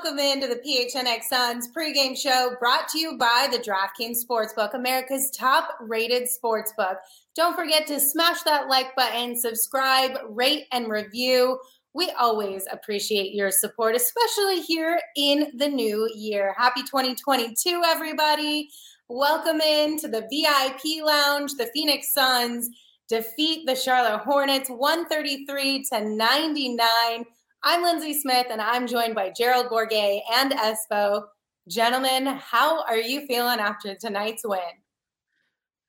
welcome into the PHNX Suns pregame show brought to you by the DraftKings Sportsbook, America's top rated sportsbook. Don't forget to smash that like button, subscribe, rate, and review. We always appreciate your support, especially here in the new year. Happy 2022, everybody. Welcome into the VIP lounge. The Phoenix Suns defeat the Charlotte Hornets 133 to 99. I'm Lindsay Smith, and I'm joined by Gerald Bourguet and Espo. Gentlemen, how are you feeling after tonight's win?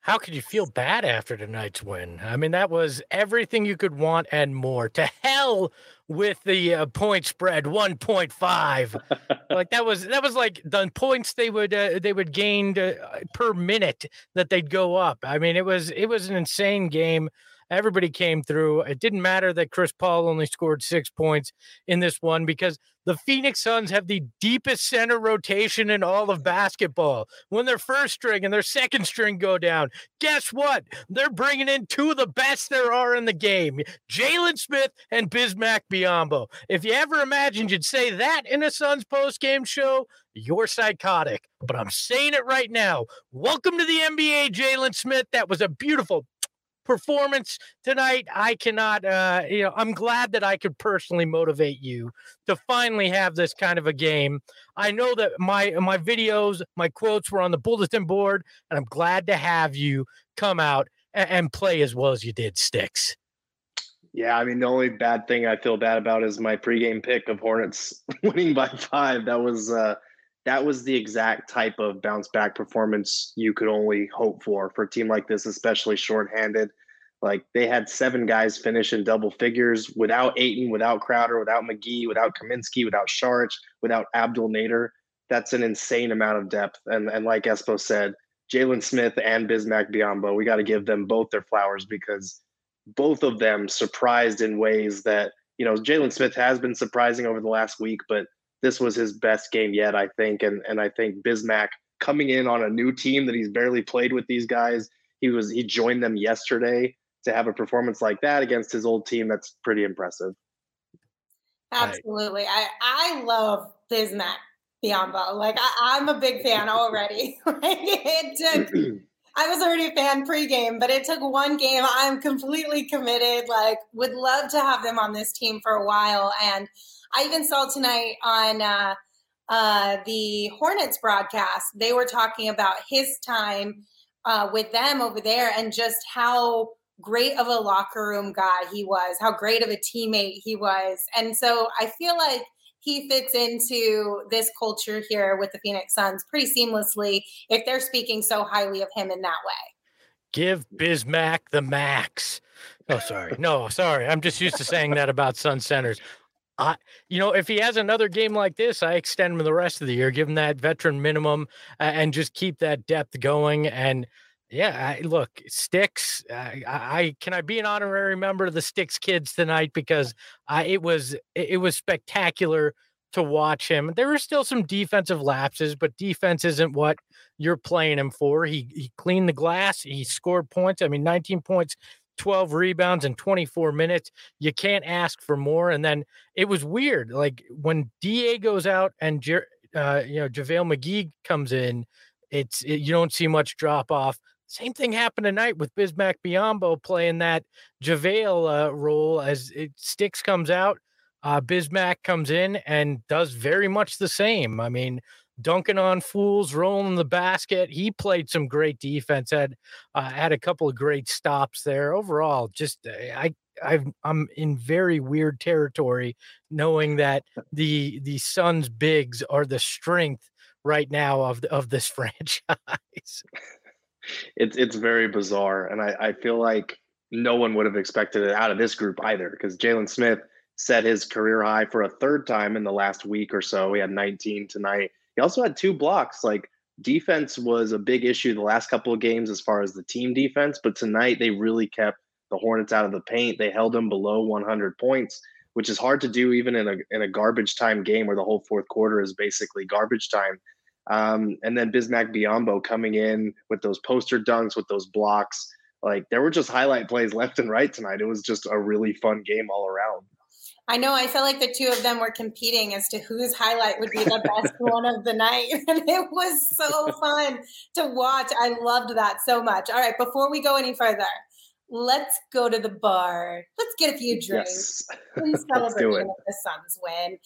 How could you feel bad after tonight's win? I mean, that was everything you could want and more. To hell with the uh, point spread, one point five. like that was that was like the points they would uh, they would gain uh, per minute that they'd go up. I mean, it was it was an insane game. Everybody came through. It didn't matter that Chris Paul only scored six points in this one because the Phoenix Suns have the deepest center rotation in all of basketball. When their first string and their second string go down, guess what? They're bringing in two of the best there are in the game Jalen Smith and Bismack Biyombo. If you ever imagined you'd say that in a Suns post game show, you're psychotic. But I'm saying it right now. Welcome to the NBA, Jalen Smith. That was a beautiful, performance tonight. I cannot, uh, you know, I'm glad that I could personally motivate you to finally have this kind of a game. I know that my my videos, my quotes were on the bulletin board, and I'm glad to have you come out and, and play as well as you did, Sticks. Yeah, I mean the only bad thing I feel bad about is my pregame pick of Hornets winning by five. That was uh, that was the exact type of bounce back performance you could only hope for for a team like this, especially shorthanded. Like they had seven guys finish in double figures without Ayton, without Crowder, without McGee, without Kaminsky, without Saric, without Abdel Nader. That's an insane amount of depth. And and like Espo said, Jalen Smith and Bismack Biyombo, we got to give them both their flowers because both of them surprised in ways that you know Jalen Smith has been surprising over the last week, but this was his best game yet, I think. And and I think Bismack coming in on a new team that he's barely played with these guys. He was he joined them yesterday to have a performance like that against his old team, that's pretty impressive. Absolutely. I, I love Bismack Biyombo. Like I, am a big fan already. like it took I was already a fan pregame, but it took one game. I'm completely committed. Like, would love to have them on this team for a while. And I even saw tonight on uh, uh, the Hornets broadcast, they were talking about his time uh, with them over there and just how great of a locker room guy he was, how great of a teammate he was. And so I feel like he fits into this culture here with the Phoenix Suns pretty seamlessly if they're speaking so highly of him in that way. Give Bismack the max. Oh, sorry. No, sorry. I'm just used to saying that about Sun Centers. I, you know, if he has another game like this, I extend him the rest of the year, give him that veteran minimum, uh, and just keep that depth going. And yeah, I, look, Sticks. I, I, can I be an honorary member of the Sticks kids tonight because I, it was it was spectacular to watch him. There were still some defensive lapses, but defense isn't what you're playing him for. He he cleaned the glass. He scored points. I mean, 19 points, 12 rebounds in 24 minutes. You can't ask for more. And then it was weird, like when Da goes out and uh, you know JaVale McGee comes in. It's it, you don't see much drop off. Same thing happened tonight with Bismack Biyombo playing that JaVale uh, role as it sticks comes out. Uh, Bismack comes in and does very much the same. I mean, dunking on fools, rolling the basket. He played some great defense. Had uh, had a couple of great stops there. Overall, just uh, I i am in very weird territory, knowing that the the Suns bigs are the strength right now of of this franchise it's it's very bizarre, and I, I feel like no one would have expected it out of this group either, because Jalen Smith set his career high for a third time in the last week or so. He had 19 tonight. He also had two blocks. Like defense was a big issue the last couple of games as far as the team defense, but tonight they really kept the Hornets out of the paint. They held them below 100 points, which is hard to do even in a in a garbage time game where the whole fourth quarter is basically garbage time. Um, and then Bismack Biyombo coming in with those poster dunks, with those blocks. Like there were just highlight plays left and right tonight. It was just a really fun game all around. I know. I felt like the two of them were competing as to whose highlight would be the best one of the night. And it was so fun to watch. I loved that so much. All right, before we go any further, let's go to the bar. Let's get a few drinks yes. in celebration of the Suns win.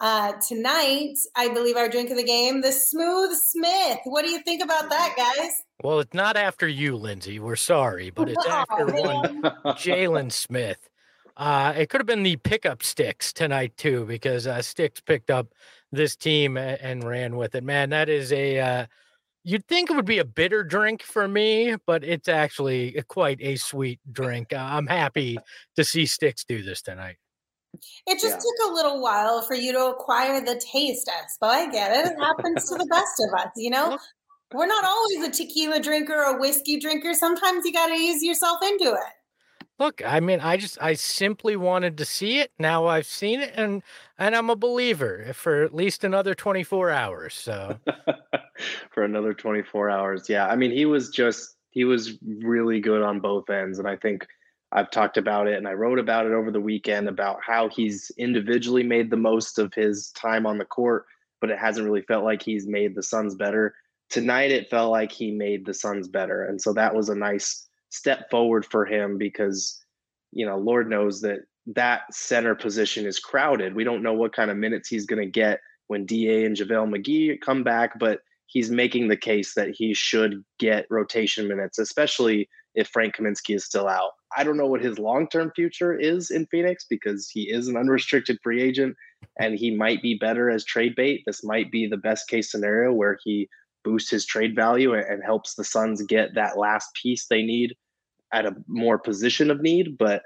Uh, tonight, I believe our drink of the game, the Smooth Smith. What do you think about that, guys? Well, it's not after you, Lindsay. We're sorry, but it's after one Jalen Smith. Uh, it could have been the pickup sticks tonight too, because uh, Sticks picked up this team and, and ran with it. Man, that is a. Uh, you'd think it would be a bitter drink for me, but it's actually quite a sweet drink. Uh, I'm happy to see Sticks do this tonight. It just yeah. took a little while for you to acquire the taste, Espo. I get it. It happens to the best of us, you know? We're not always a tequila drinker or a whiskey drinker. Sometimes you got to ease yourself into it. Look, I mean, I just I simply wanted to see it. Now I've seen it and and I'm a believer eh, for at least another 24 hours. So for another 24 hours. Yeah. I mean, he was just he was really good on both ends and I think I've talked about it and I wrote about it over the weekend about how he's individually made the most of his time on the court, but it hasn't really felt like he's made the Suns better. Tonight it felt like he made the Suns better. And so that was a nice step forward for him because you know lord knows that that center position is crowded. We don't know what kind of minutes he's going to get when da and javale mcgee come back but he's making the case that he should get rotation minutes especially if frank kaminsky is still out. I don't know what his long-term future is in phoenix because he is an unrestricted free agent and he might be better as trade bait. This might be the best case scenario where he boosts his trade value and helps the suns get that last piece they need at a more position of need. But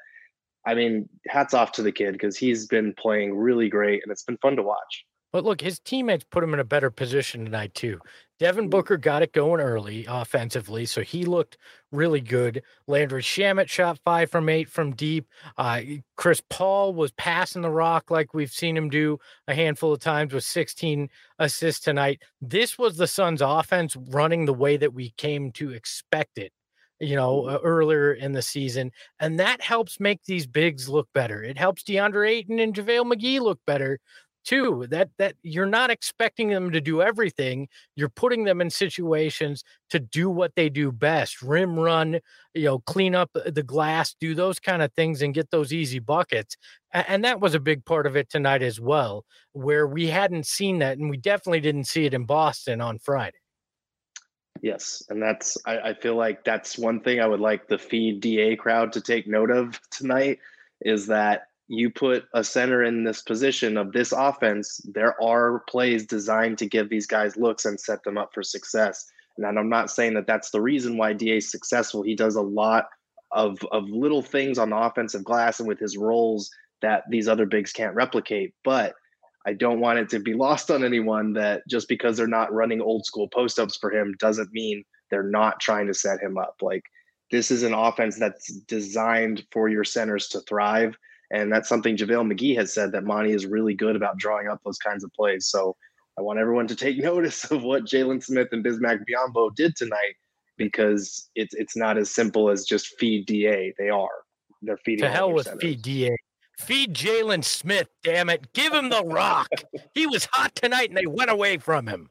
I mean, hats off to the kid because he's been playing really great and it's been fun to watch. But look, his teammates put him in a better position tonight, too. Devin mm-hmm. Booker got it going early offensively, so he looked really good. Landry Shamet shot five from eight from deep. Uh, Chris Paul was passing the rock like we've seen him do a handful of times with 16 assists tonight. This was the Suns' offense running the way that we came to expect it you know, mm-hmm. uh, earlier in the season. And that helps make these bigs look better. It helps DeAndre Ayton and JaVale McGee look better too. That that you're not expecting them to do everything. You're putting them in situations to do what they do best. Rim run, you know, clean up the glass, do those kind of things and get those easy buckets. And that was a big part of it tonight as well, where we hadn't seen that and we definitely didn't see it in Boston on Friday. Yes, and that's I, I, feel like that's one thing I would like the feed DA crowd to take note of tonight is that you put a center in this position of this offense, there are plays designed to give these guys looks and set them up for success. And I'm not saying that that's the reason why DA is successful. He does a lot of of little things on the offensive glass and with his roles that these other bigs can't replicate, but I don't want it to be lost on anyone that just because they're not running old school post ups for him doesn't mean they're not trying to set him up. Like this is an offense that's designed for your centers to thrive. And that's something JaVale McGee has said that Monty is really good about drawing up those kinds of plays. So I want everyone to take notice of what Jalen Smith and Bismack Biyombo did tonight because it's it's not as simple as just feed DA. They are. They're feeding. To hell with centers. feed DA. Feed Jalen Smith, damn it. Give him the rock. he was hot tonight and they went away from him.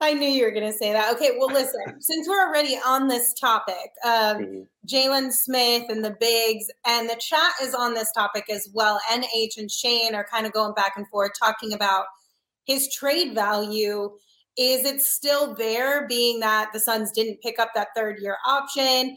I knew you were going to say that. Okay, well, listen, since we're already on this topic, um, mm-hmm. Jalen Smith and the bigs, and the chat is on this topic as well. NH and Shane are kind of going back and forth talking about his trade value. Is it still there, being that the Suns didn't pick up that third year option?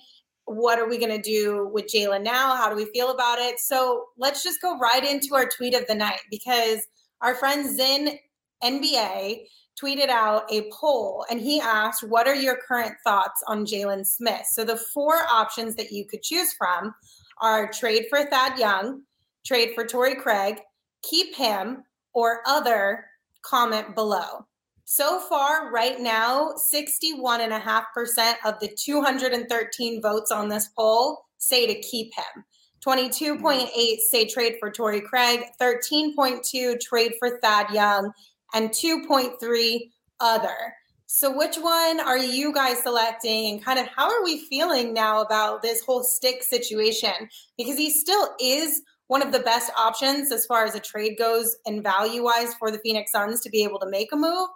What are we going to do with Jalen now? How do we feel about it? So let's just go right into our tweet of the night because our friend Zin NBA tweeted out a poll and he asked, What are your current thoughts on Jalen Smith? So the four options that you could choose from are trade for Thad Young, trade for Torrey Craig, keep him, or other comment below. So far, right now, 61.5% of the 213 votes on this poll say to keep him. 22.8 say trade for Torrey Craig, 13.2 trade for Thad Young, and 2.3 other. So, which one are you guys selecting, and kind of how are we feeling now about this whole stick situation? Because he still is one of the best options as far as a trade goes and value wise for the Phoenix Suns to be able to make a move.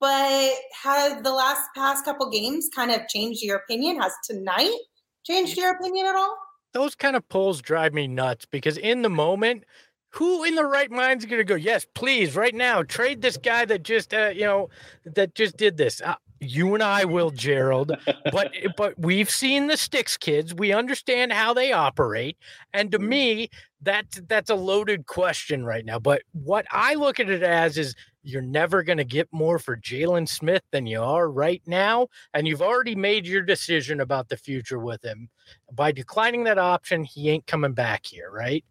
But has the last past couple games kind of changed your opinion? Has tonight changed your opinion at all? Those kind of polls drive me nuts because in the moment, who in the right mind is going to go yes please right now trade this guy that just uh, you know that just did this uh, you and i will gerald but but we've seen the sticks kids. We understand how they operate. And to mm-hmm. me that's that's a loaded question right now. But what i look at it as is you're never going to get more for jalen smith than you are right now. And you've already made your decision about the future with him. By declining that option he ain't coming back here right?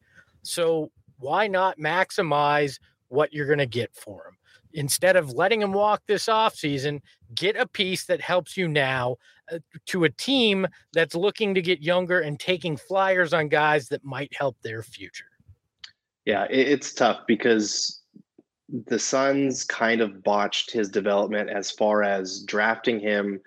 So why not maximize what you're going to get for him? Instead of letting him walk this offseason, get a piece that helps you now uh, to a team that's looking to get younger and taking flyers on guys that might help their future. Yeah, it's tough because the Suns kind of botched his development as far as drafting him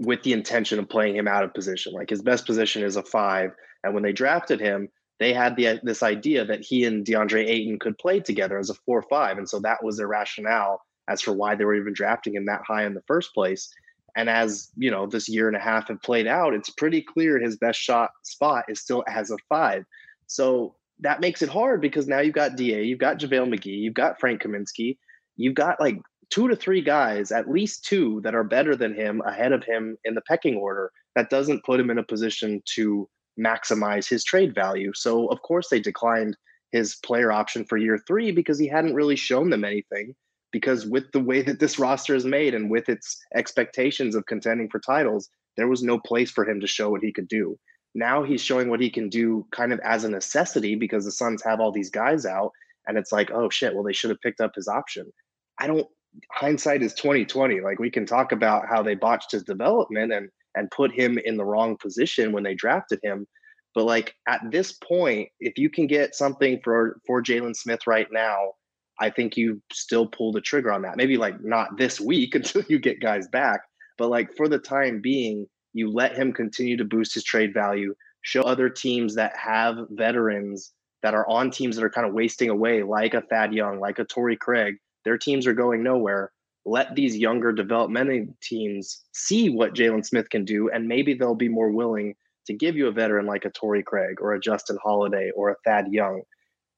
with the intention of playing him out of position. Like his best position is a five. And when they drafted him, they had the this idea that he and DeAndre Ayton could play together as a four five, and so that was their rationale as for why they were even drafting him that high in the first place. And as you know, this year and a half have played out, it's pretty clear his best shot spot is still as a five. So that makes it hard because now you've got Da, you've got JaVale McGee, you've got Frank Kaminsky, you've got like two to three guys, at least two that are better than him ahead of him in the pecking order. That doesn't put him in a position to maximize his trade value. So, of course, they declined his player option for year three because he hadn't really shown them anything. Because with the way that this roster is made and with its expectations of contending for titles, there was no place for him to show what he could do. Now he's showing what he can do kind of as a necessity because the Suns have all these guys out. And it's like, oh shit, well, they should have picked up his option. I don't hindsight is 2020. Like we can talk about how they botched his development and and put him in the wrong position when they drafted him. But like at this point, if you can get something for for Jalen Smith right now, I think you still pull the trigger on that. Maybe like not this week until you get guys back, but like for the time being, you let him continue to boost his trade value, show other teams that have veterans that are on teams that are kind of wasting away, like a Thad Young, like a Torrey Craig. Their teams are going nowhere let these younger developmental teams see what Jalen Smith can do, and maybe they'll be more willing to give you a veteran like a Torrey Craig or a Justin Holiday or a Thad Young.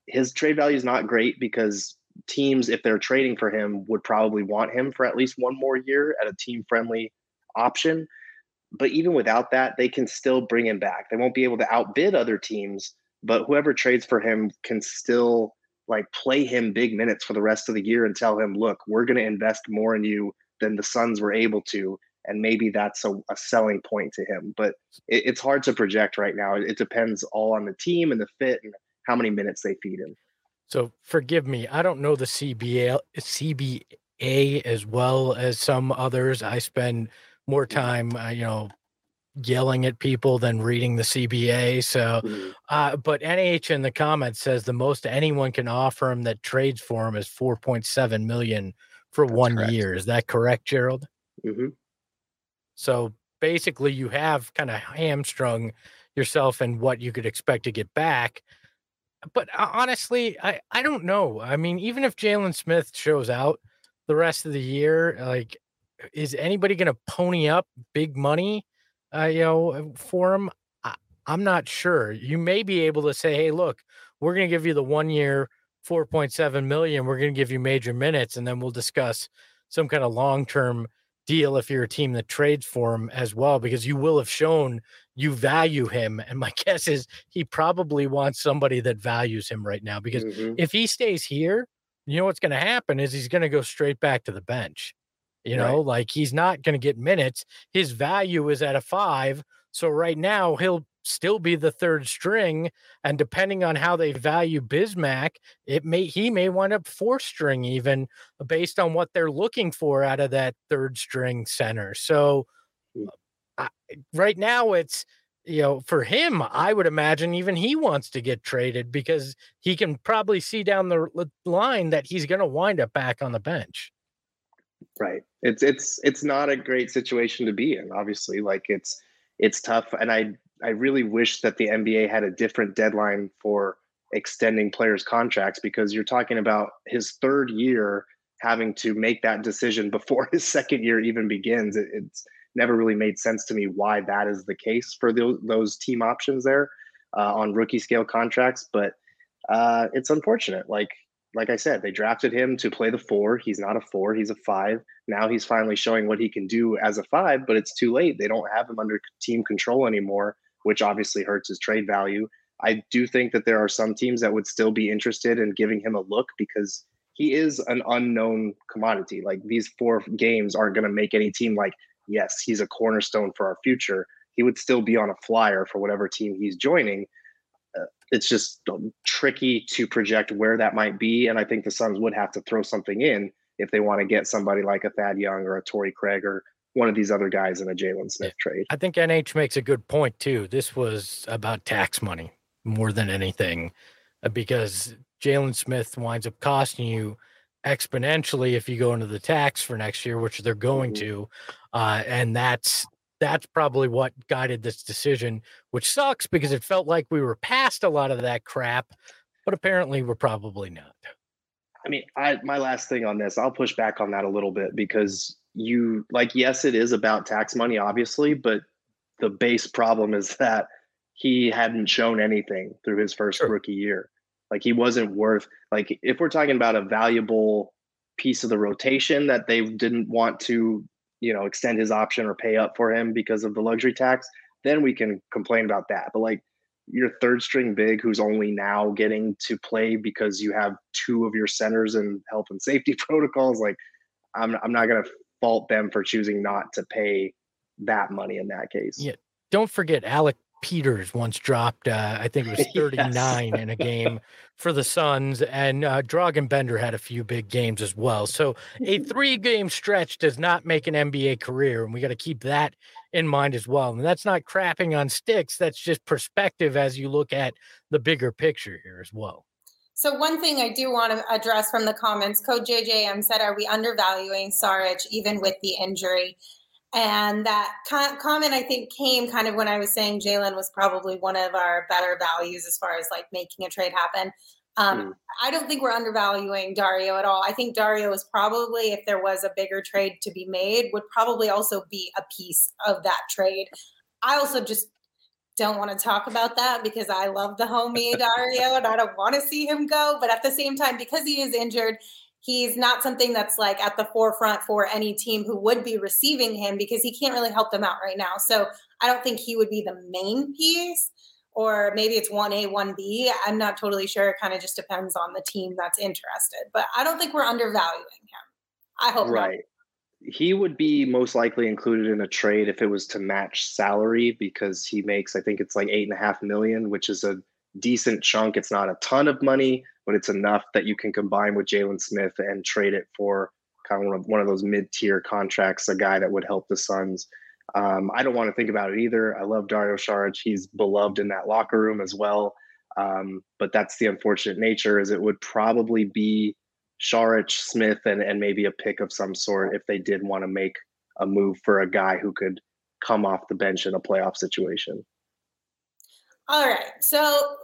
His trade value is not great because teams, if they're trading for him, would probably want him for at least one more year at a team friendly option. But even without that, they can still bring him back. They won't be able to outbid other teams, but whoever trades for him can still like play him big minutes for the rest of the year and tell him, look, we're going to invest more in you than the Suns were able to. And maybe that's a, a selling point to him. But it, it's hard to project right now. It depends all on the team and the fit and how many minutes they feed him. So forgive me, I don't know the CBA CBA as well as some others. I spend more time, uh, you know, yelling at people than reading the CBA. So, mm-hmm. uh, but NH in the comments says the most anyone can offer him that trades for him is 4.7 million for That's one correct. year. Is that correct, Gerald? Mm-hmm. So basically, you have kind of hamstrung yourself and what you could expect to get back. But uh, honestly, I, I don't know. I mean, even if Jalen Smith shows out the rest of the year, like, is anybody going to pony up big money? Uh, you know, uh, for him, I, I'm not sure. You may be able to say, hey, look, we're going to give you the one year 4.7 million. We're going to give you major minutes, and then we'll discuss some kind of long term deal if you're a team that trades for him as well, because you will have shown you value him. And my guess is he probably wants somebody that values him right now, because mm-hmm. if he stays here, you know what's going to happen is he's going to go straight back to the bench. You know, right. like he's not going to get minutes. His value is at a five. So right now he'll still be the third string. And depending on how they value Bismack, it may he may wind up four string even based on what they're looking for out of that third string center. So mm. I, right now it's you know, for him, I would imagine even he wants to get traded because he can probably see down the line that he's going to wind up back on the bench. Right. It's it's it's not a great situation to be in. Obviously, like it's it's tough, and I I really wish that the NBA had a different deadline for extending players' contracts because you're talking about his third year having to make that decision before his second year even begins. It, it's never really made sense to me why that is the case for those, those team options there uh, on rookie scale contracts. But uh, it's unfortunate. Like like I said, they drafted him to play the four. He's not a four, he's a five. Now he's finally showing what he can do as a five, but it's too late. They don't have him under team control anymore, which obviously hurts his trade value. I do think that there are some teams that would still be interested in giving him a look because he is an unknown commodity. Like these four games aren't going to make any team like, yes, he's a cornerstone for our future. He would still be on a flyer for whatever team he's joining. Uh, it's just tricky to project where that might be. And I think the Suns would have to throw something in if they want to get somebody like a Thad Young or a Torrey Craig or one of these other guys in a Jalen Smith trade. I think NH makes a good point too. This was about tax money more than anything uh, because Jalen Smith winds up costing you exponentially if you go into the tax for next year, which they're going mm-hmm. to. Uh, and that's that's probably what guided this decision, which sucks because it felt like we were past a lot of that crap, but apparently we're probably not. I mean, I my last thing on this, I'll push back on that a little bit because you like yes, it is about tax money, obviously, but the base problem is that he hadn't shown anything through his first sure. rookie year. Like he wasn't worth like if we're talking about a valuable piece of the rotation that they didn't want to you know extend his option or pay up for him because of the luxury tax then we can complain about that. But like your third string big who's only now getting to play because you have two of your centers and health and safety protocols like i'm, I'm not to fault them for choosing not to pay that money in that case. Yeah don't forget alec Peters once dropped, uh, I think it was 39 yes. in a game for the Suns, and uh, Dragan Bender had a few big games as well. So a three game stretch does not make an NBA career, and we got to keep that in mind as well. And that's not crapping on sticks, that's just perspective as you look at the bigger picture here as well. So one thing I do want to address from the comments, Code JJM said, "Are we undervaluing Saric even with the injury?" And that comment, I think, came kind of when I was saying Jalen was probably one of our better values as far as like making a trade happen. Um, mm. I don't think we're undervaluing Dario at all. I think Dario is probably, if there was a bigger trade to be made, would probably also be a piece of that trade. I also just don't want to talk about that because I love the homie Dario and I don't want to see him go. But at the same time, because he is injured, he's not something that's like at the forefront for any team who would be receiving him because he can't really help them out right now. So I don't think he would be the main piece, or maybe it's 1A, 1B. I'm not totally sure. It kind of just depends on the team that's interested. But I don't think we're undervaluing him. I hope right. Not. He would be most likely included in a trade if it was to match salary because he makes, I think it's like eight and a half million, which is a decent chunk. It's not a ton of money, but it's enough that you can combine with Jalen Smith and trade it for kind of one of, those mid tier contracts, a guy that would help the Suns. Um, I don't want to think about it either. I love Dario Saric. He's beloved in that locker room as well. Um, but that's the unfortunate nature is it would probably be Saric, Smith, and, and maybe a pick of some sort if they did want to make a move for a guy who could come off the bench in a playoff situation. All right. So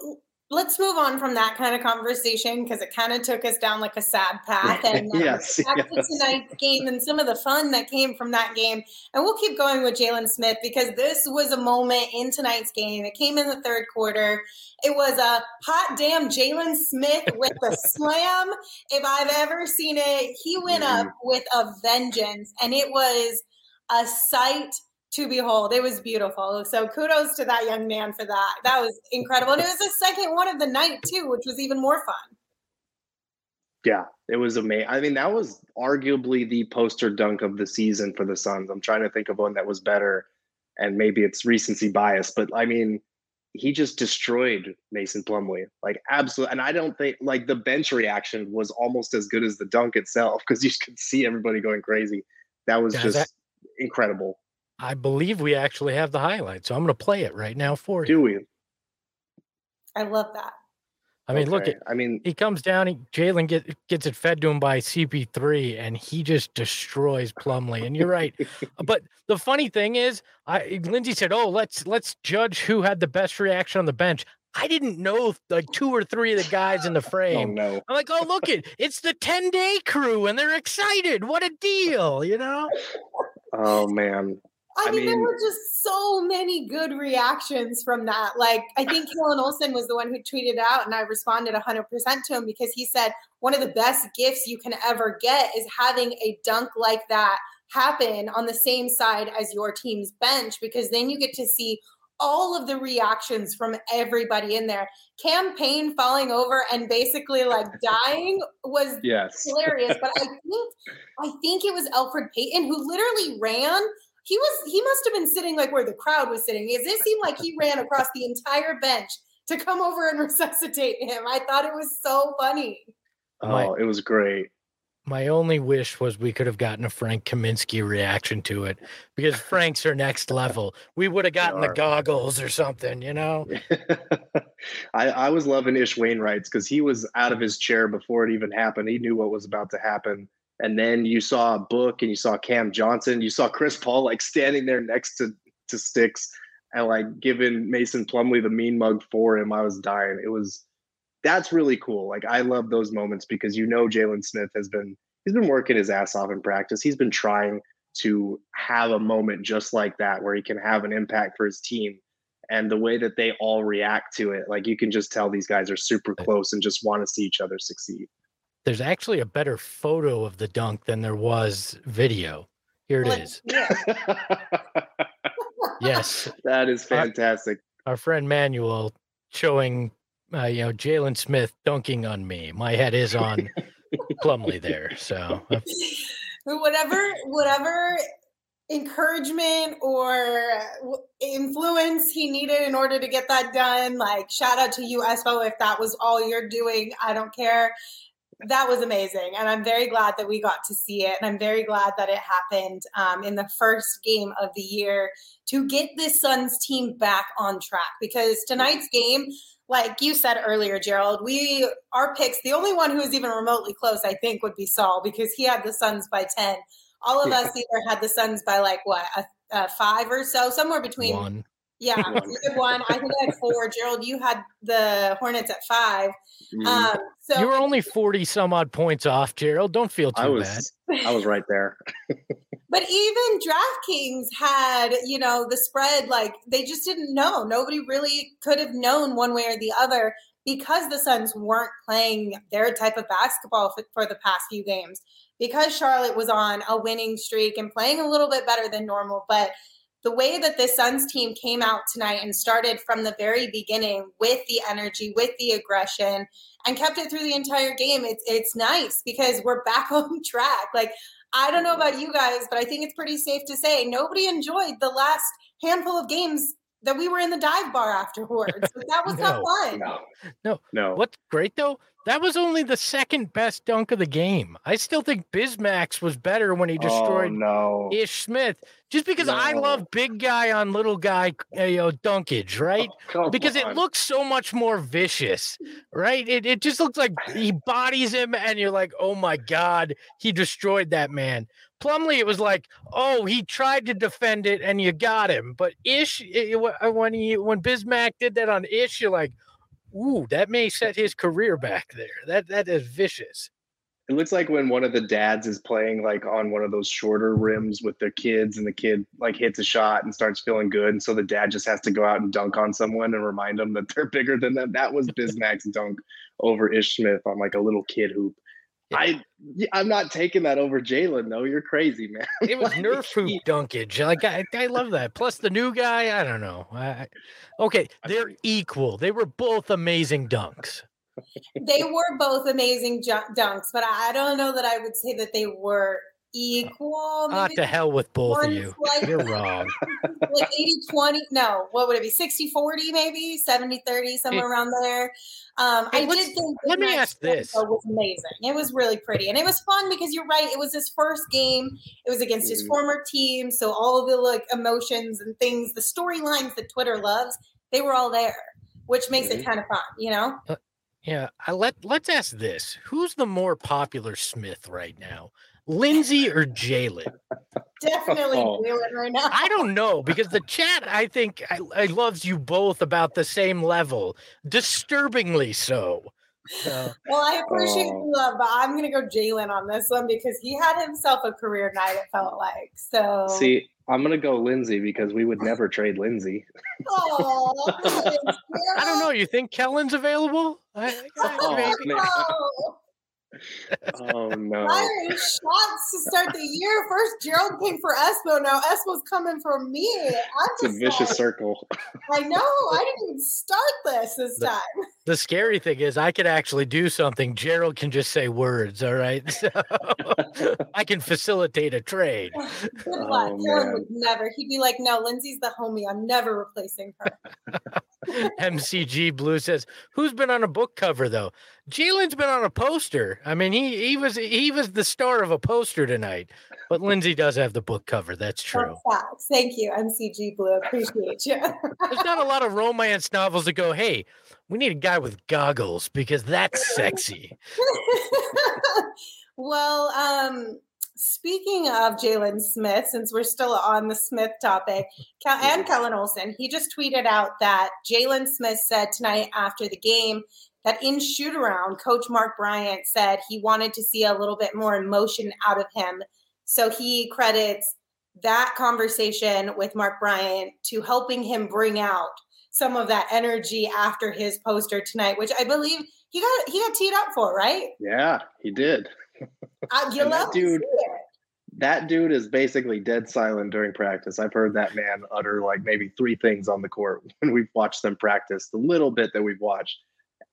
let's move on from that kind of conversation because it kind of took us down like a sad path and um, yes, back yes. to tonight's game and some of the fun that came from that game and we'll keep going with jalen smith because this was a moment in tonight's game it came in the third quarter it was a hot damn jalen smith with the slam if i've ever seen it he went mm-hmm. up with a vengeance and it was a sight to behold. It was beautiful. So kudos to that young man for that. That was incredible. And it was the second one of the night too, which was even more fun. Yeah, it was amazing. I mean, that was arguably the poster dunk of the season for the Suns. I'm trying to think of one that was better, and maybe it's recency bias, but I mean, he just destroyed Mason Plumlee. Like absolutely. And I don't think like the bench reaction was almost as good as the dunk itself because you could see everybody going crazy. That was just that, incredible. I believe we actually have the highlight, so I'm going to play it right now for you. Do we? I love that. I mean, okay. look at. I mean, he comes down. He, Jalen get, gets it fed to him by CP3, and he just destroys Plumlee. And you're right. but the funny thing is, I Lindsay said, "Oh, let's let's judge who had the best reaction on the bench." I didn't know like two or three of the guys in the Oh frame. no. I'm like, oh look it, it's the 10 day crew, and they're excited. What a deal, you know? Oh man. I, I mean, there were just so many good reactions from that. Like, I think Kellan Olson was the one who tweeted out, and I responded 100% to him because he said one of the best gifts you can ever get is having a dunk like that happen on the same side as your team's bench because then you get to see all of the reactions from everybody in there. Cam Payne falling over and basically like dying was Yes. hilarious. But I think I think it was Elfrid Payton who literally ran. He was he must have been sitting like where the crowd was sitting. Because it seemed like he ran across the entire bench to come over and resuscitate him. I thought it was so funny. Oh, My- Oh, it was great. My only wish was we could have gotten a Frank Kaminsky reaction to it because Frank's are next level. We would have gotten the goggles or something, you know? I, I was loving Ish Wainwright's because he was out of his chair before it even happened. He knew what was about to happen. And then you saw a Book and you saw Cam Johnson. You saw Chris Paul like standing there next to, to Sticks and like giving Mason Plumlee the mean mug for him. I was dying. It was that's really cool. Like I love those moments because you know Jalen Smith has been he's been working his ass off in practice. He's been trying to have a moment just like that where he can have an impact for his team and the way that they all react to it like you can just tell these guys are super close and just want to see each other succeed There's actually a better photo of the dunk than there was video. Here it Like, is. yeah. Yes. that is fantastic Our friend Manuel showing, uh, you know, Jalen Smith dunking on me. My head is on Plumlee there. So uh, whatever whatever encouragement or influence he needed in order to get that done like shout out to you espo if that was all you're doing i don't care that was amazing and i'm very glad that we got to see it and i'm very glad that it happened um, in the first game of the year to get this suns team back on track because tonight's game like you said earlier, Gerald, we our picks. The only one who was even remotely close, I think, would be Saul because he had the Suns by ten. All of us either had the Suns by like what a, a five or so, somewhere between. one. Yeah, you had one. I think I had four. Gerald, you had the Hornets at five. Mhm. Um, so You were only 40 some odd points off, Gerald. Don't feel too i bad. was i was right there But even DraftKings had, you know, the spread, like they just didn't know. Nobody really could have known one way or the other because the Suns weren't playing their type of basketball for, for the past few games. Because Charlotte was on a winning streak and playing a little bit better than normal. But the way that the Suns team came out tonight and started from the very beginning with the energy, with the aggression, and kept it through the entire game, it's it's nice because we're back on track. Like I don't know about you guys, but I think it's pretty safe to say nobody enjoyed the last handful of games that we were in the dive bar afterwards. Like, that was not fun. no No. no What's great though, that was only the second best dunk of the game. I still think Bismack's was better when he oh destroyed no Ish Smith, just because I love big guy on little guy, eh, uh, you know, dunkage, right? Oh, because it looks so much more vicious, right? It, it just looks like he bodies him, and you're like, oh my god, he destroyed that man. Plumlee, it was like, oh, he tried to defend it, and you got him. But Ish, eh, eh, it- it- when he when Bismack did that on Ish, you're like, ooh, that may set his career back there. That that is vicious. It looks like when one of the dads is playing like on one of those shorter rims with their kids, and the kid like hits a shot and starts feeling good, and so the dad just has to go out and dunk on someone and remind them that they're bigger than them. That was Bismack's dunk over Ish Smith on like a little kid hoop. Yeah. I I'm not taking that over Jalen though. You're crazy, man. It was Like, Nerf hoop he- dunkage. Like I, I love that. Plus the new guy, I don't know. I, I- okay, they're equal. They were both amazing dunks. They were both amazing ju- dunks, but I don't know that I would say that they were equal. Ah, to hell with both of you. slight- You're wrong. like 80 20 no what would it be 60 40 maybe 70 30 somewhere around there um i let's- did think let me ask this. tempo was amazing it was really pretty and it was fun because you're right it was his first game it was against his Mhm. former team so all of the like emotions and things the storylines that twitter loves they were all there which makes it Mhm. kind of fun you know Yeah, I let let's ask this: Who's the more popular Smith right now? Lindsay or Jalen? Definitely Oh. Jalen right now. I don't know because the chat, I think, I, I loves you both about the same level, disturbingly so. So, Well, I appreciate Oh. the uh, love, but I'm gonna go Jalen on this one because he had himself a career night. It felt like so. See, I'm gonna go Lindsay because we would never trade Lindsay. Aw, I don't know. You think Kellan's available? I, I- Oh, maybe. Man. Oh, Oh no. firing shots to start the year. First, Gerald came for Espo. Now Espo's coming for me. I'm It's a vicious like, circle. I know. I didn't even start this this The- time. The scary thing is, I could actually do something. Gerald can just say words. All right, so I can facilitate a trade. Good oh, luck. Oh, Gerald man. would never. He'd be like, "No, Lindsay's the homie. I'm never replacing her." MCG Blue says, "Who's been on a book cover though? Jalen's been on a poster. I mean, he he was he was the star of a poster tonight. But Lindsay does have the book cover. That's true. That's facts. Thank you, MCG Blue. Appreciate you. There's not a lot of romance novels that go, hey, we need a guy with goggles because that's sexy. well, um, speaking of Jalen Smith, since we're still on the Smith topic, Kel- and Kellan Olson, he just tweeted out that Jalen Smith said tonight after the game that in shoot around, Coach Mark Bryant said he wanted to see a little bit more emotion out of him. So he credits that conversation with Mark Bryant to helping him bring out some of that energy after his poster tonight, which I believe he got he got teed up for, right? Yeah, he did. Uh, you And that dude- That dude is basically dead silent during practice. I've heard that man utter like maybe three things on the court when we've watched them practice, the little bit that we've watched.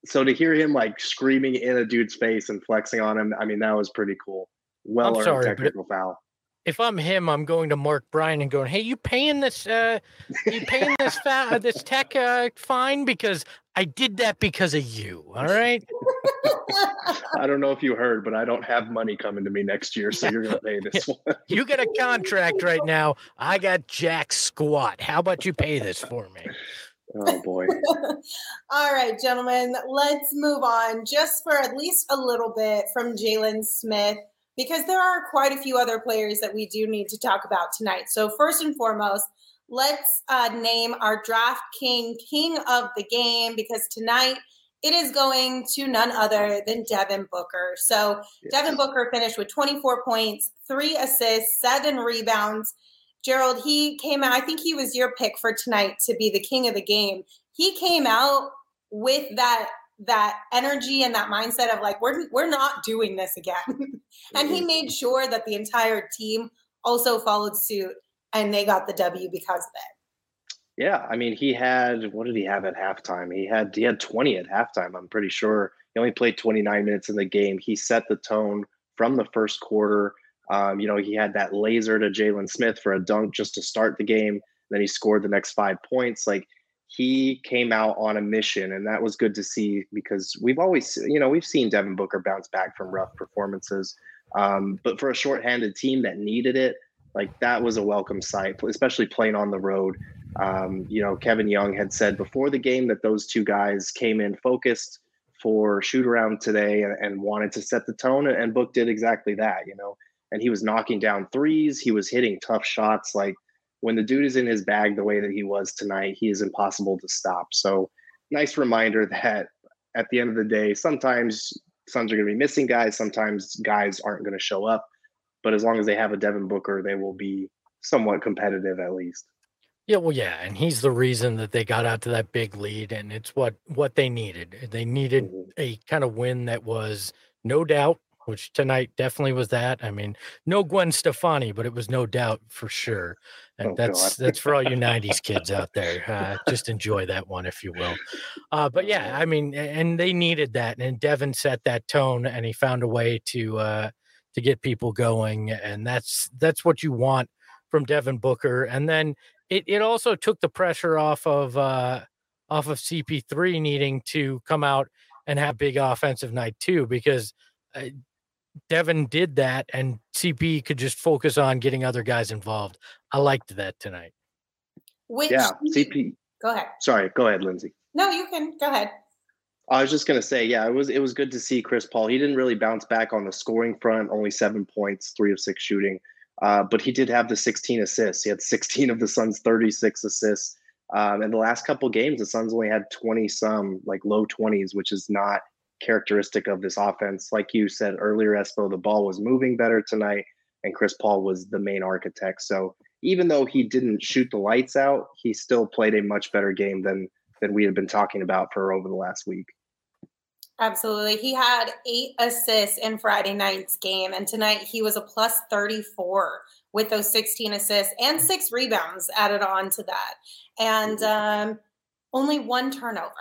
So to hear him like screaming in a dude's face and flexing on him, I mean, that was pretty cool. Well earned sorry, technical foul. If I'm him, I'm going to Mark Bryan and going, hey, you paying this uh you paying this fa- this tech uh fine? Because I did that because of you. All right. I don't know if you heard, but I don't have money coming to me next year, so you're gonna pay this one. You get a contract right now. I got Jack squat. How about you pay this for me? Oh boy. All right, gentlemen, let's move on just for at least a little bit from Jalen Smith because there are quite a few other players that we do need to talk about tonight. So, first and foremost, let's uh, name our draft king, king of the game, because tonight it is going to none other than Devin Booker. So, Devin Booker finished with 24 points, three assists, seven rebounds. Gerald, he came out, I think he was your pick for tonight to be the king of the game. He came out with that that energy and that mindset of like we're we're not doing this again. and he mm-hmm. made sure that the entire team also followed suit and they got the W because of it. Yeah, I mean, he had what did he have at halftime? He had he had 20 at halftime. I'm pretty sure he only played 29 minutes in the game. He set the tone from the first quarter. Um, you know, he had that laser to Jalen Smith for a dunk just to start the game. Then he scored the next five points. Like he came out on a mission, and that was good to see because we've always, you know, we've seen Devin Booker bounce back from rough performances. Um, but for a shorthanded team that needed it, like that was a welcome sight, especially playing on the road. Um, you know, Kevin Young had said before the game that those two guys came in focused for shoot around today and, and wanted to set the tone, and Book did exactly that. You know, and he was knocking down threes, he was hitting tough shots. Like when the dude is in his bag the way that he was tonight, he is impossible to stop. So, nice reminder that at the end of the day, sometimes Suns are going to be missing guys, sometimes guys aren't going to show up. But as long as they have a Devin Booker, they will be somewhat competitive at least. Yeah, well, yeah, and he's the reason that they got out to that big lead, and it's what what they needed. They needed Mhm. a kind of win that was no doubt, which tonight definitely was that. I mean, no Gwen Stefani, but it was no doubt for sure. And Oh, that's that's for all you '90s kids out there. Uh, just enjoy that one if you will. Uh, but yeah, I mean, and they needed that, and Devin set that tone, and he found a way to uh, to get people going, and that's that's what you want from Devin Booker, and then it, it also took the pressure off of uh off of CP3 needing to come out and have big offensive night too because uh, Devin did that and CP could just focus on getting other guys involved. I liked that tonight. Which Yeah, CP. go ahead. Sorry, go ahead, Lindsay. No, you can go ahead. I was just gonna say, yeah, it was it was good to see Chris Paul. He didn't really bounce back on the scoring front, only seven points, three of six shooting, uh, but he did have the 16 assists. He had 16 of the Suns' 36 assists. Um, in the last couple games, the Suns only had 20 some, like low 20s, which is not characteristic of this offense. Like you said earlier, Espo, the ball was moving better tonight, and Chris Paul was the main architect. So even though he didn't shoot the lights out, he still played a much better game than than we had been talking about for over the last week. Absolutely. He had eight assists in Friday night's game, and tonight he was a plus 34 with those 16 assists and six rebounds added on to that. And um, only one turnover.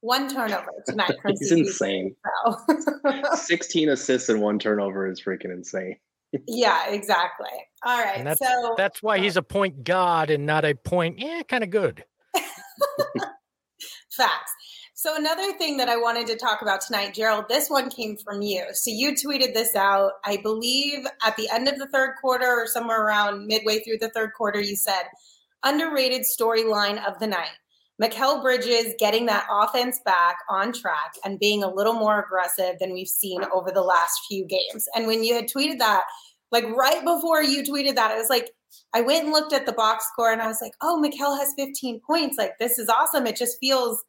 One turnover tonight. He's insane. So. 16 assists and one turnover is freaking insane. yeah, exactly. All right. And that's, so that's why he's a point god and not a point, yeah, kind of good. Facts. So another thing that I wanted to talk about tonight, Gerald, this one came from you. So you tweeted this out, I believe at the end of the third quarter or somewhere around midway through the third quarter, you said, underrated storyline of the night. Mikal Bridges getting that offense back on track and being a little more aggressive than we've seen over the last few games. And when you had tweeted that, like right before you tweeted that, I was like, I went and looked at the box score and I was like, oh, Mikal has 15 points. Like, this is awesome. It just feels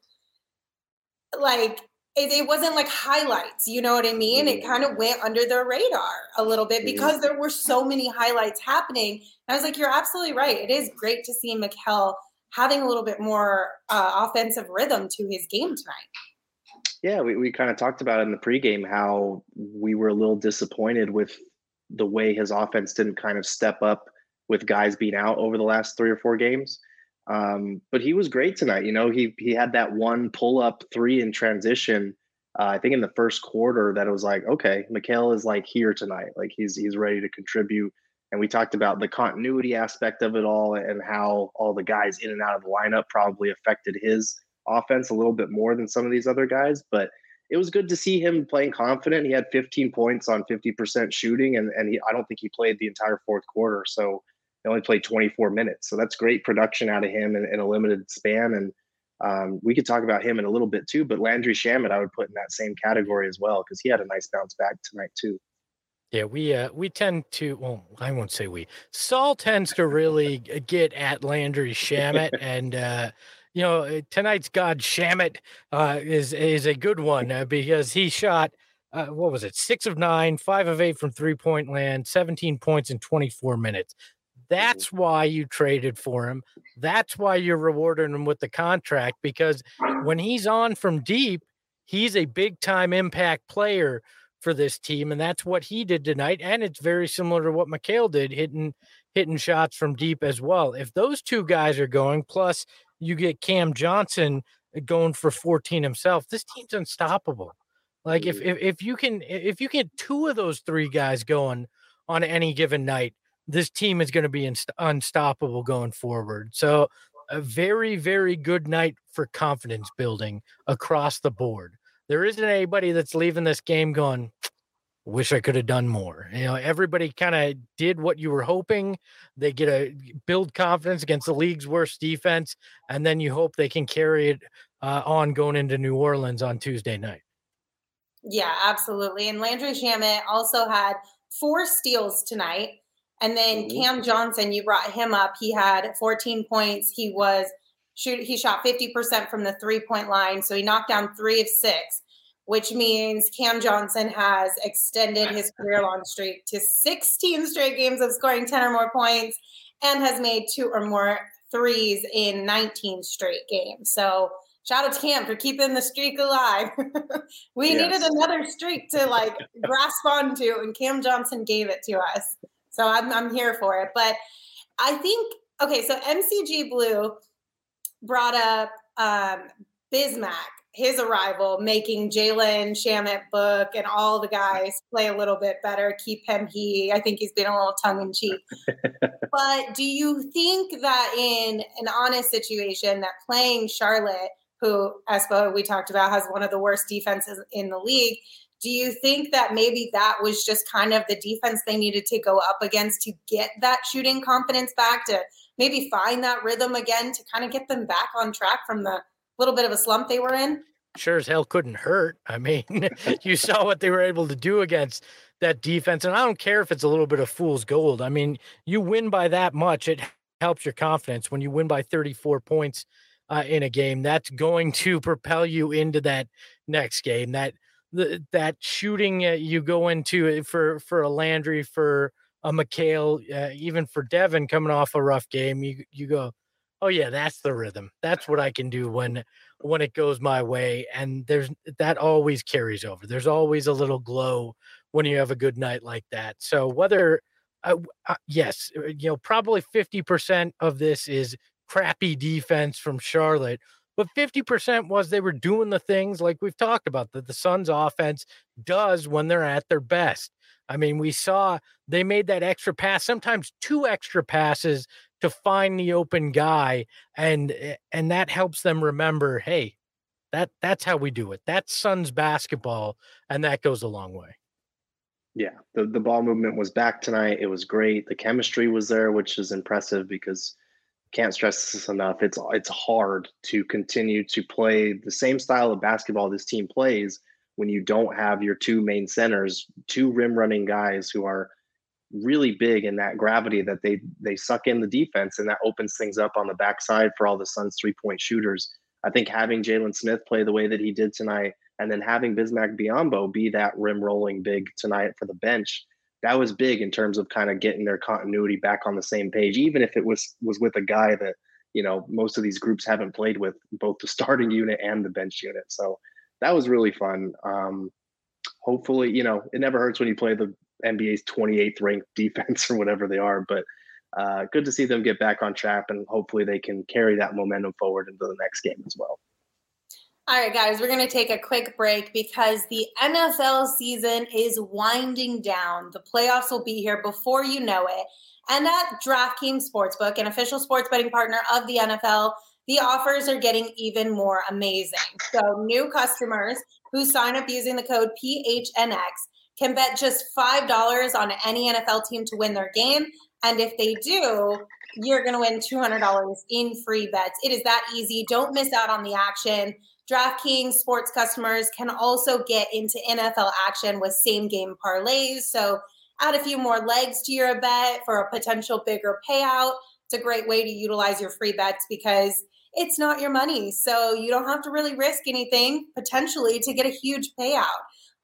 like it, it, wasn't like highlights, you know what I mean? It kind of went under the radar a little bit because there were so many highlights happening. And I was like, you're absolutely right. It is great to see Mikal having a little bit more uh, offensive rhythm to his game tonight. Yeah, we, we kind of talked about in the pregame how we were a little disappointed with the way his offense didn't kind of step up with guys being out over the last three or four games. Um, but he was great tonight. You know, he he had that one pull up three in transition. Uh, I think in the first quarter that it was like, okay, Mikal is like here tonight. Like he's he's ready to contribute. And we talked about the continuity aspect of it all and how all the guys in and out of the lineup probably affected his offense a little bit more than some of these other guys. But it was good to see him playing confident. He had 15 points on 50% shooting, and, and he, I don't think he played the entire fourth quarter. So only played 24 minutes. So that's great production out of him in, in a limited span. And um, we could talk about him in a little bit too, but Landry Shamet, I would put in that same category as well because he had a nice bounce back tonight too. Yeah, we uh, we tend to well, I won't say we. Saul tends to really get at Landry Shamet, and uh, you know uh, tonight's God Shamet uh, is is a good one uh, because he shot uh, what was it six of nine, five of eight from three point land, seventeen points in twenty four minutes. Mm-hmm. That's why you traded for him. That's why you're rewarding him with the contract because when he's on from deep, he's a big time impact player for this team, and that's what he did tonight. And it's very similar to what Mikal did, hitting hitting shots from deep as well. If those two guys are going, plus you get Cam Johnson uh, going for 14 himself, this team's unstoppable. Like if, mm-hmm. if if you can if you get two of those three guys going on any given night, this team is going to be unstoppable going forward. So, a very, very good night for confidence building across the board. There isn't anybody that's leaving this game going, wish I could have done more. You know, everybody kind of did what you were hoping. They get a build confidence against the league's worst defense, and then you hope they can carry it uh, on going into New Orleans on Tuesday night. Yeah, absolutely. And Landry Shamet also had four steals tonight. And then mm-hmm. Cam Johnson, you brought him up. He had 14 points. He was shoot. He shot 50% from the three point line, so he knocked down three of six, which means Cam Johnson has extended his career long streak to 16 straight games of scoring 10 or more points, and has made two or more threes in 19 straight games. So shout out to Cam for keeping the streak alive. we yes. needed another streak to like grasp onto, and Cam Johnson gave it to us. So I'm, I'm here for it. But I think, okay, so MCG Blue brought up um, Bismack, his arrival, making Jalen Shamet book and all the guys play a little bit better, keep him he. I think he's been a little tongue in cheek. but do you think that in an honest situation, that playing Charlotte, who Espo we talked about has one of the worst defenses in the league, do you think that maybe that was just kind of the defense they needed to go up against to get that shooting confidence back, to maybe find that rhythm again, to kind of get them back on track from the little bit of a slump they were in? sure as hell couldn't hurt. I mean, you saw what they were able to do against that defense. And I don't care if it's a little bit of fool's gold. I mean, you win by that much, it helps your confidence. When you win by 34 points uh, in a game, that's going to propel you into that next game. That the, that shooting uh, you go into for for a Landry, for a Mikal, uh, even for Devin coming off a rough game, you you go, oh yeah, that's the rhythm. That's what I can do when when it goes my way. And there's that always carries over. There's always a little glow when you have a good night like that. So whether uh, uh, yes, uh, you know, probably 50% of this is crappy defense from Charlotte, but 50% was they were doing the things like we've talked about that the Suns offense does when they're at their best. I mean, we saw they made that extra pass, sometimes two extra passes to find the open guy and eh, and that helps them remember, hey, that that's how we do it. That's Suns basketball and that goes a long way. Yeah, the the ball movement was back tonight. It was great. The chemistry was there, which is impressive because can't stress this enough. It's it's hard to continue to play the same style of basketball this team plays when you don't have your two main centers, two rim running guys who are really big in that gravity that they they suck in the defense and that opens things up on the backside for all the Suns three point shooters. I think having Jalen Smith play the way that he did tonight, and then having Bismack Biyombo be that rim rolling big tonight for the bench, that was big in terms of kind of getting their continuity back on the same page, even if it was was with a guy that you know most of these groups haven't played with, both the starting unit and the bench unit. So that was really fun. Um, hopefully, you know, it never hurts when you play the NBA's 28th ranked defense or whatever they are, but uh, good to see them get back on track, and hopefully they can carry that momentum forward into the next game as well. All right, guys, we're going to take a quick break because the NFL season is winding down. The playoffs will be here before you know it. And at DraftKings Sportsbook, an official sports betting partner of the NFL, the offers are getting even more amazing. So, new customers who sign up using the code PHNX can bet just $5 on any NFL team to win their game. And if they do, you're going to win $200 in free bets. It is that easy. Don't miss out on the action. DraftKings sports customers can also get into NFL action with same game parlays. So add a few more legs to your bet for a potential bigger payout. It's a great way to utilize your free bets because it's not your money. So you don't have to really risk anything potentially to get a huge payout.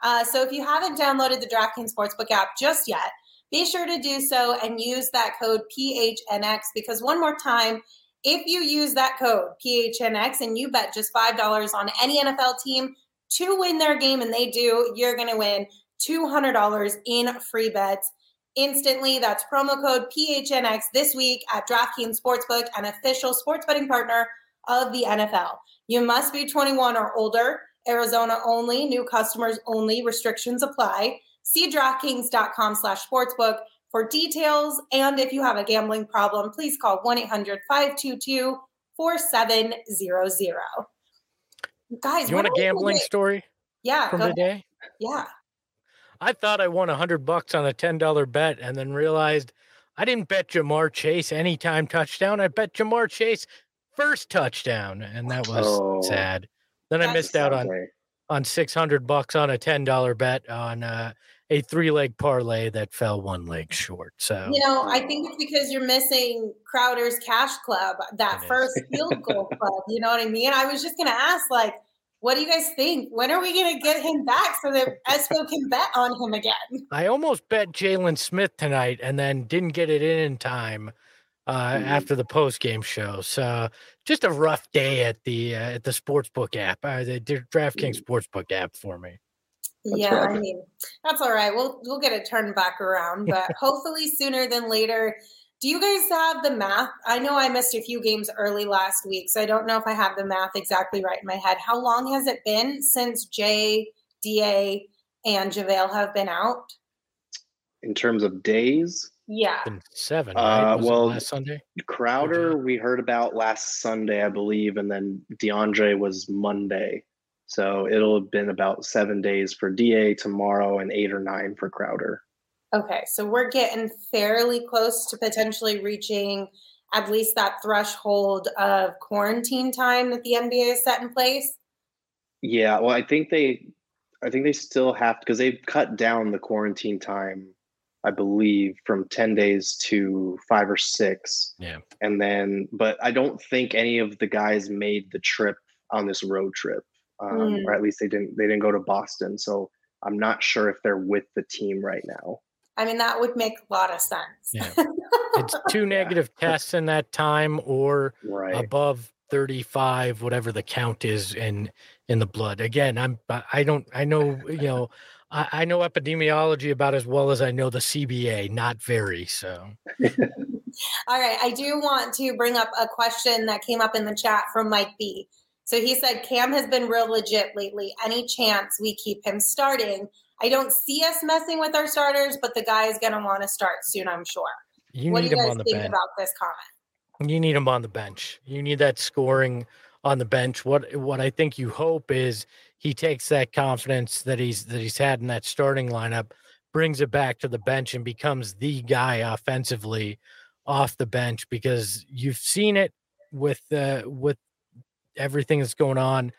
Uh, so if you haven't downloaded the DraftKings Sportsbook app just yet, be sure to do so and use that code PHNX because one more time, if you use that code PHNX and you bet just $5 on any NFL team to win their game and they do, you're going to win $200 in free bets instantly. That's promo code PHNX this week at DraftKings Sportsbook, an official sports betting partner of the NFL. You must be 21 or older, Arizona only, new customers only, restrictions apply. See DraftKings.com slash sportsbook for details, and if you have a gambling problem, please call 1 800 522 4700. Guys, you want a gambling story? Yeah. From the day? Yeah. I thought I won a hundred bucks on a ten dollar bet, and then realized I didn't bet Ja'Marr Chase anytime touchdown. I bet Ja'Marr Chase first touchdown, and that was oh, sad. Then I missed out on on six hundred bucks on a ten dollar bet on uh, a three leg parlay that fell one leg short. So you know, I think it's because you're missing Crowder's Cash Club, that first field goal club. You know what I mean? I was just gonna ask, like, what do you guys think? When are we gonna get him back so that Espo can bet on him again? I almost bet Jalen Smith tonight and then didn't get it in in time uh, mm-hmm. after the post game show. So just a rough day at the uh, at the sportsbook app, uh, the DraftKings mm-hmm. sportsbook app for me. That's yeah, right. I mean that's all right. We'll we'll get it turned back around, but hopefully sooner than later. Do you guys have the math? I know I missed a few games early last week, so I don't know if I have the math exactly right in my head. How long has it been since Jay, Da, and JaVale have been out? In terms of days? Yeah. seven. Right? Uh, well, last Sunday. Crowder, we heard about last Sunday, I believe, and then DeAndre was Monday. So it'll have been about seven days for Da tomorrow and eight or nine for Crowder. Okay, so we're getting fairly close to potentially reaching at least that threshold of quarantine time that the NBA has set in place. Yeah, well, I think they, I think they still have because they've cut down the quarantine time, I believe, from ten days to five or six. Yeah, and then, but I don't think any of the guys made the trip on this road trip, um, mm. or at least they didn't. They didn't go to Boston, so I'm not sure if they're with the team right now. I mean, that would make a lot of sense. Yeah. it's two negative yeah. tests in that time or right. above 35 whatever the count is in in the blood again i'm i don't i know you know I, I know epidemiology about as well as i know the cba not very so all right i do want to bring up a question that came up in the chat from mike b so he said cam has been real legit lately any chance we keep him starting i don't see us messing with our starters but the guy is going to want to start soon i'm sure you what need do you guys think bench. about this comment you need him on the bench. You need that scoring on the bench. What what I think you hope is he takes that confidence that he's that he's had in that starting lineup, brings it back to the bench and becomes the guy offensively off the bench because you've seen it with uh with everything that's going on.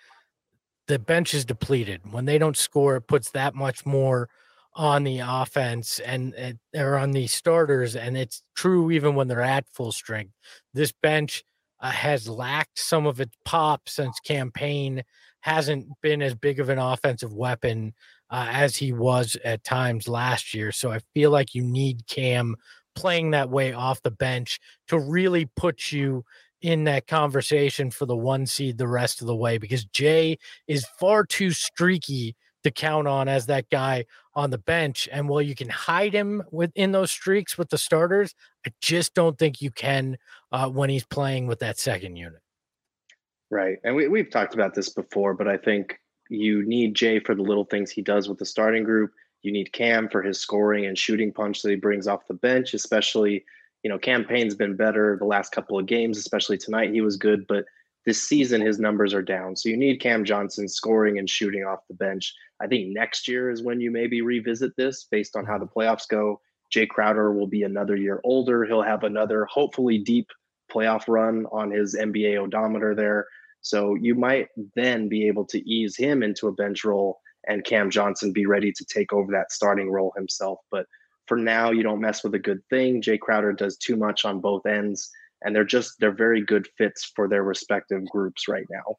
The bench is depleted. When they don't score, it puts that much more on the offense and, and or on the starters, and it's true even when they're at full strength. This bench uh, has lacked some of its pop since Cam Payne hasn't been as big of an offensive weapon uh, as he was at times last year. So I feel like you need Cam playing that way off the bench to really put you in that conversation for the one seed the rest of the way because Jay is far too streaky to count on as that guy on the bench. And while you can hide him within those streaks with the starters, I just don't think you can uh, when he's playing with that second unit. Right. And we, we've talked about this before, but I think you need Jay for the little things he does with the starting group. You need Cam for his scoring and shooting punch that he brings off the bench, especially, you know, Cam Payne's been better the last couple of games, especially tonight. He was good, but this season his numbers are down. So you need Cam Johnson scoring and shooting off the bench. I think next year is when you maybe revisit this based on how the playoffs go. Jay Crowder will be another year older. He'll have another hopefully deep playoff run on his NBA odometer there. So you might then be able to ease him into a bench role and Cam Johnson be ready to take over that starting role himself. But for now, you don't mess with a good thing. Jay Crowder does too much on both ends and they're just they're very good fits for their respective groups right now.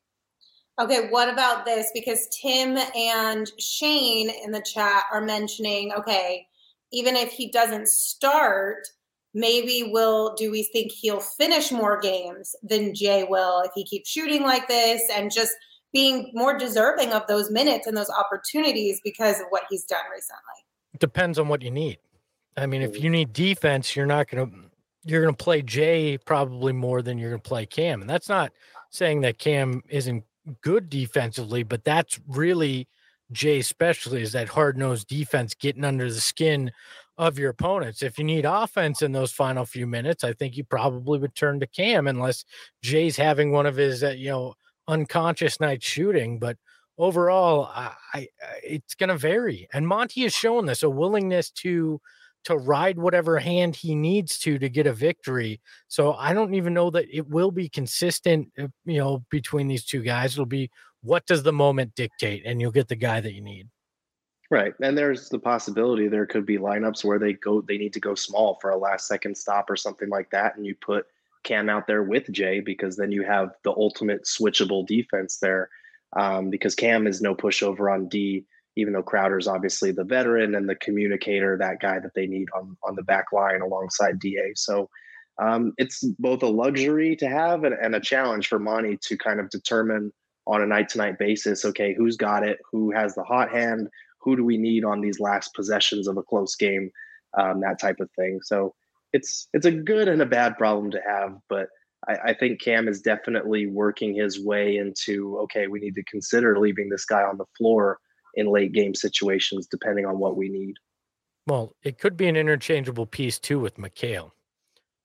Okay, what about this? Because Tim and Shane in the chat are mentioning, okay, even if he doesn't start, maybe will do we think he'll finish more games than Jay will if he keeps shooting like this and just being more deserving of those minutes and those opportunities because of what he's done recently? Depends on what you need. I mean, if you need defense, you're not going to you're going to play Jay probably more than you're going to play Cam. And that's not saying that Cam isn't good defensively, but that's really Jay, especially is that hard nosed defense getting under the skin of your opponents. If you need offense in those final few minutes, I think you probably would turn to Cam unless Jay's having one of his, uh, you know, unconscious night shooting. But overall, I, I it's going to vary. And Monty has shown this a willingness to to ride whatever hand he needs to to get a victory. So I don't even know that it will be consistent, uh, you know, between these two guys. It'll be what does the moment dictate, and you'll get the guy that you need. Right, and there's the possibility there could be lineups where they go, they need to go small for a last second stop or something like that, and you put Cam out there with Jay because then you have the ultimate switchable defense there. Um, because Cam is no pushover on D even though Crowder's obviously the veteran and the communicator, that guy that they need on on the back line alongside Da. So um, it's both a luxury to have and, and, a challenge for Monty to kind of determine on a night to night basis. Okay, who's got it? Who has the hot hand? Who do we need on these last possessions of a close game? Um, that type of thing. So it's it's a good and a bad problem to have, but. I, I think Cam is definitely working his way into okay. We need to consider leaving this guy on the floor in late game situations, depending on what we need. Well, it could be an interchangeable piece too with Mikal.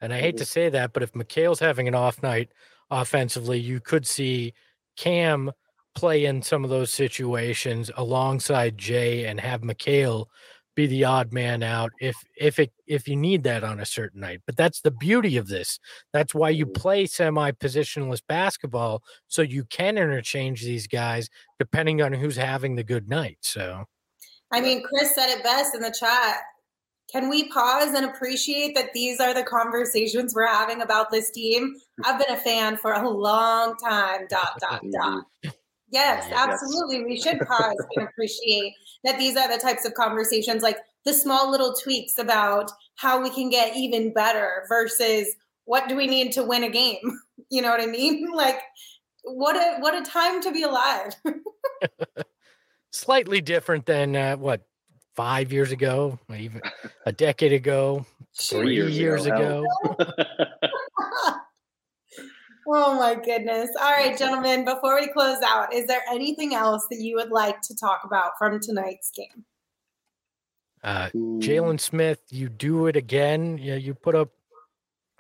And I hate mm-hmm. to say that, but if Mikal's having an off night offensively, you could see Cam play in some of those situations alongside Jay and have Mikal be the odd man out if if it if you need that on a certain night. But that's the beauty of this. That's why you Mm-hmm. play semi positionless basketball so you can interchange these guys depending on who's having the good night. So I mean, Chris said it best in the chat. Can we pause and appreciate that these are the conversations we're having about this team? I've been a fan for a long time. Dot dot dot. Yes, Yes. absolutely. We should pause and appreciate that these are the types of conversations, like the small little tweaks about how we can get even better versus what do we need to win a game. You know what I mean? Like, what a what a time to be alive. slightly different than uh, what five years ago, even a decade ago, three years years, ago, ago. Oh my goodness. All right, gentlemen, before we close out, is there anything else that you would like to talk about from tonight's game? Uh, Jalen Smith, you do it again. Yeah, you put up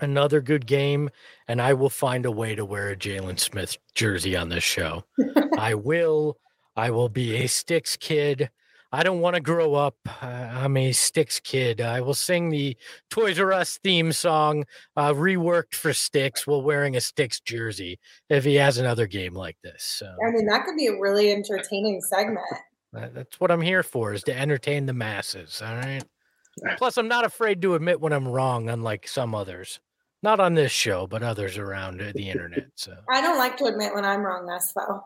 another good game, and I will find a way to wear a Jalen Smith jersey on this show. I will. I will be a Sticks kid. I don't want to grow up. Uh, I'm a Sticks kid. I will sing the Toys R Us theme song, uh, reworked for Sticks, while wearing a Sticks jersey if he has another game like this. So I mean, that could be a really entertaining segment. that's what I'm here for, is to entertain the masses. All right. Plus, I'm not afraid to admit when I'm wrong, unlike some others. Not on this show, but others around uh, the internet. So, I don't like to admit when I'm wrong, Espo.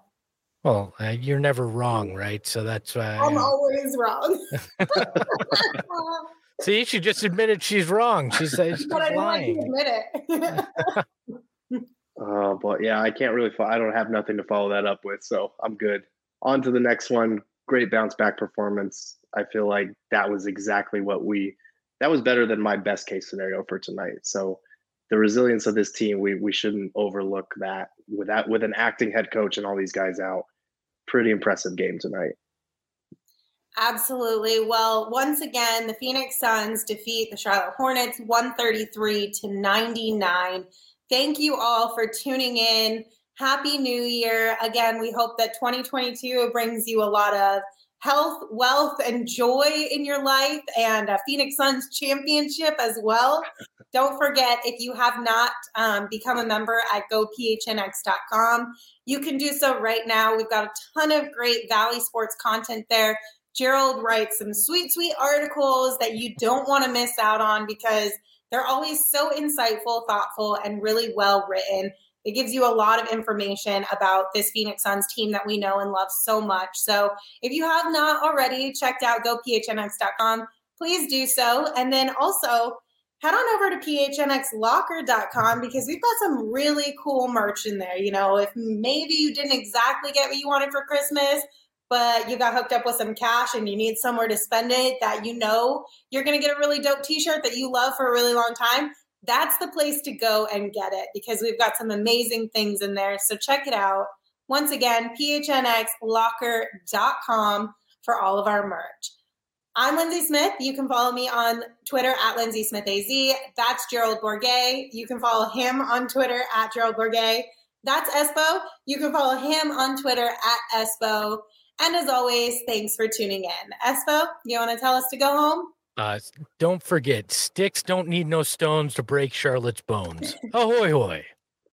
Well, uh, you're never wrong, right? So that's why. I'm uh, always wrong. See, she just admitted she's wrong. She's, uh, she's but I don't like to admit it. Uh, but yeah, I can't really. Fo- I don't have nothing to follow that up with, so I'm good. On to the next one. Great bounce back performance. I feel like that was exactly what we. That was better than my best case scenario for tonight. So, the resilience of this team, we we shouldn't overlook that. With that, with an acting head coach and all these guys out, pretty impressive game tonight. Absolutely. Well, once again, the Phoenix Suns defeat the Charlotte Hornets 133 to 99. Thank you all for tuning in. Happy New Year. Again, we hope that 2022 brings you a lot of health, wealth, and joy in your life and a Phoenix Suns championship as well. Don't forget, if you have not um, become a member at gophnx.com, you can do so right now. We've got a ton of great Valley Sports content there. Gerald writes some sweet, sweet articles that you don't want to miss out on because they're always so insightful, thoughtful, and really well written. It gives you a lot of information about this Phoenix Suns team that we know and love so much. So if you have not already checked out gophnx.com, please do so. And then also head on over to phnxlocker.com because we've got some really cool merch in there. You know, if maybe you didn't exactly get what you wanted for Christmas, but you got hooked up with some cash and you need somewhere to spend it that you know you're going to get a really dope t-shirt that you love for a really long time that's the place to go and get it because we've got some amazing things in there. So check it out. Once again phnxlocker.com for all of our merch. I'm lindsay smith. You can follow me on twitter at lindsay smith az that's gerald bourguet. You can follow him on twitter at gerald bourguet. That's espo. You can follow him on twitter at espo. And as always, thanks for tuning in. Espo, you want to tell us to go home? Uh, don't forget, sticks don't need no stones to break Charlotte's bones. Ahoy, hoy.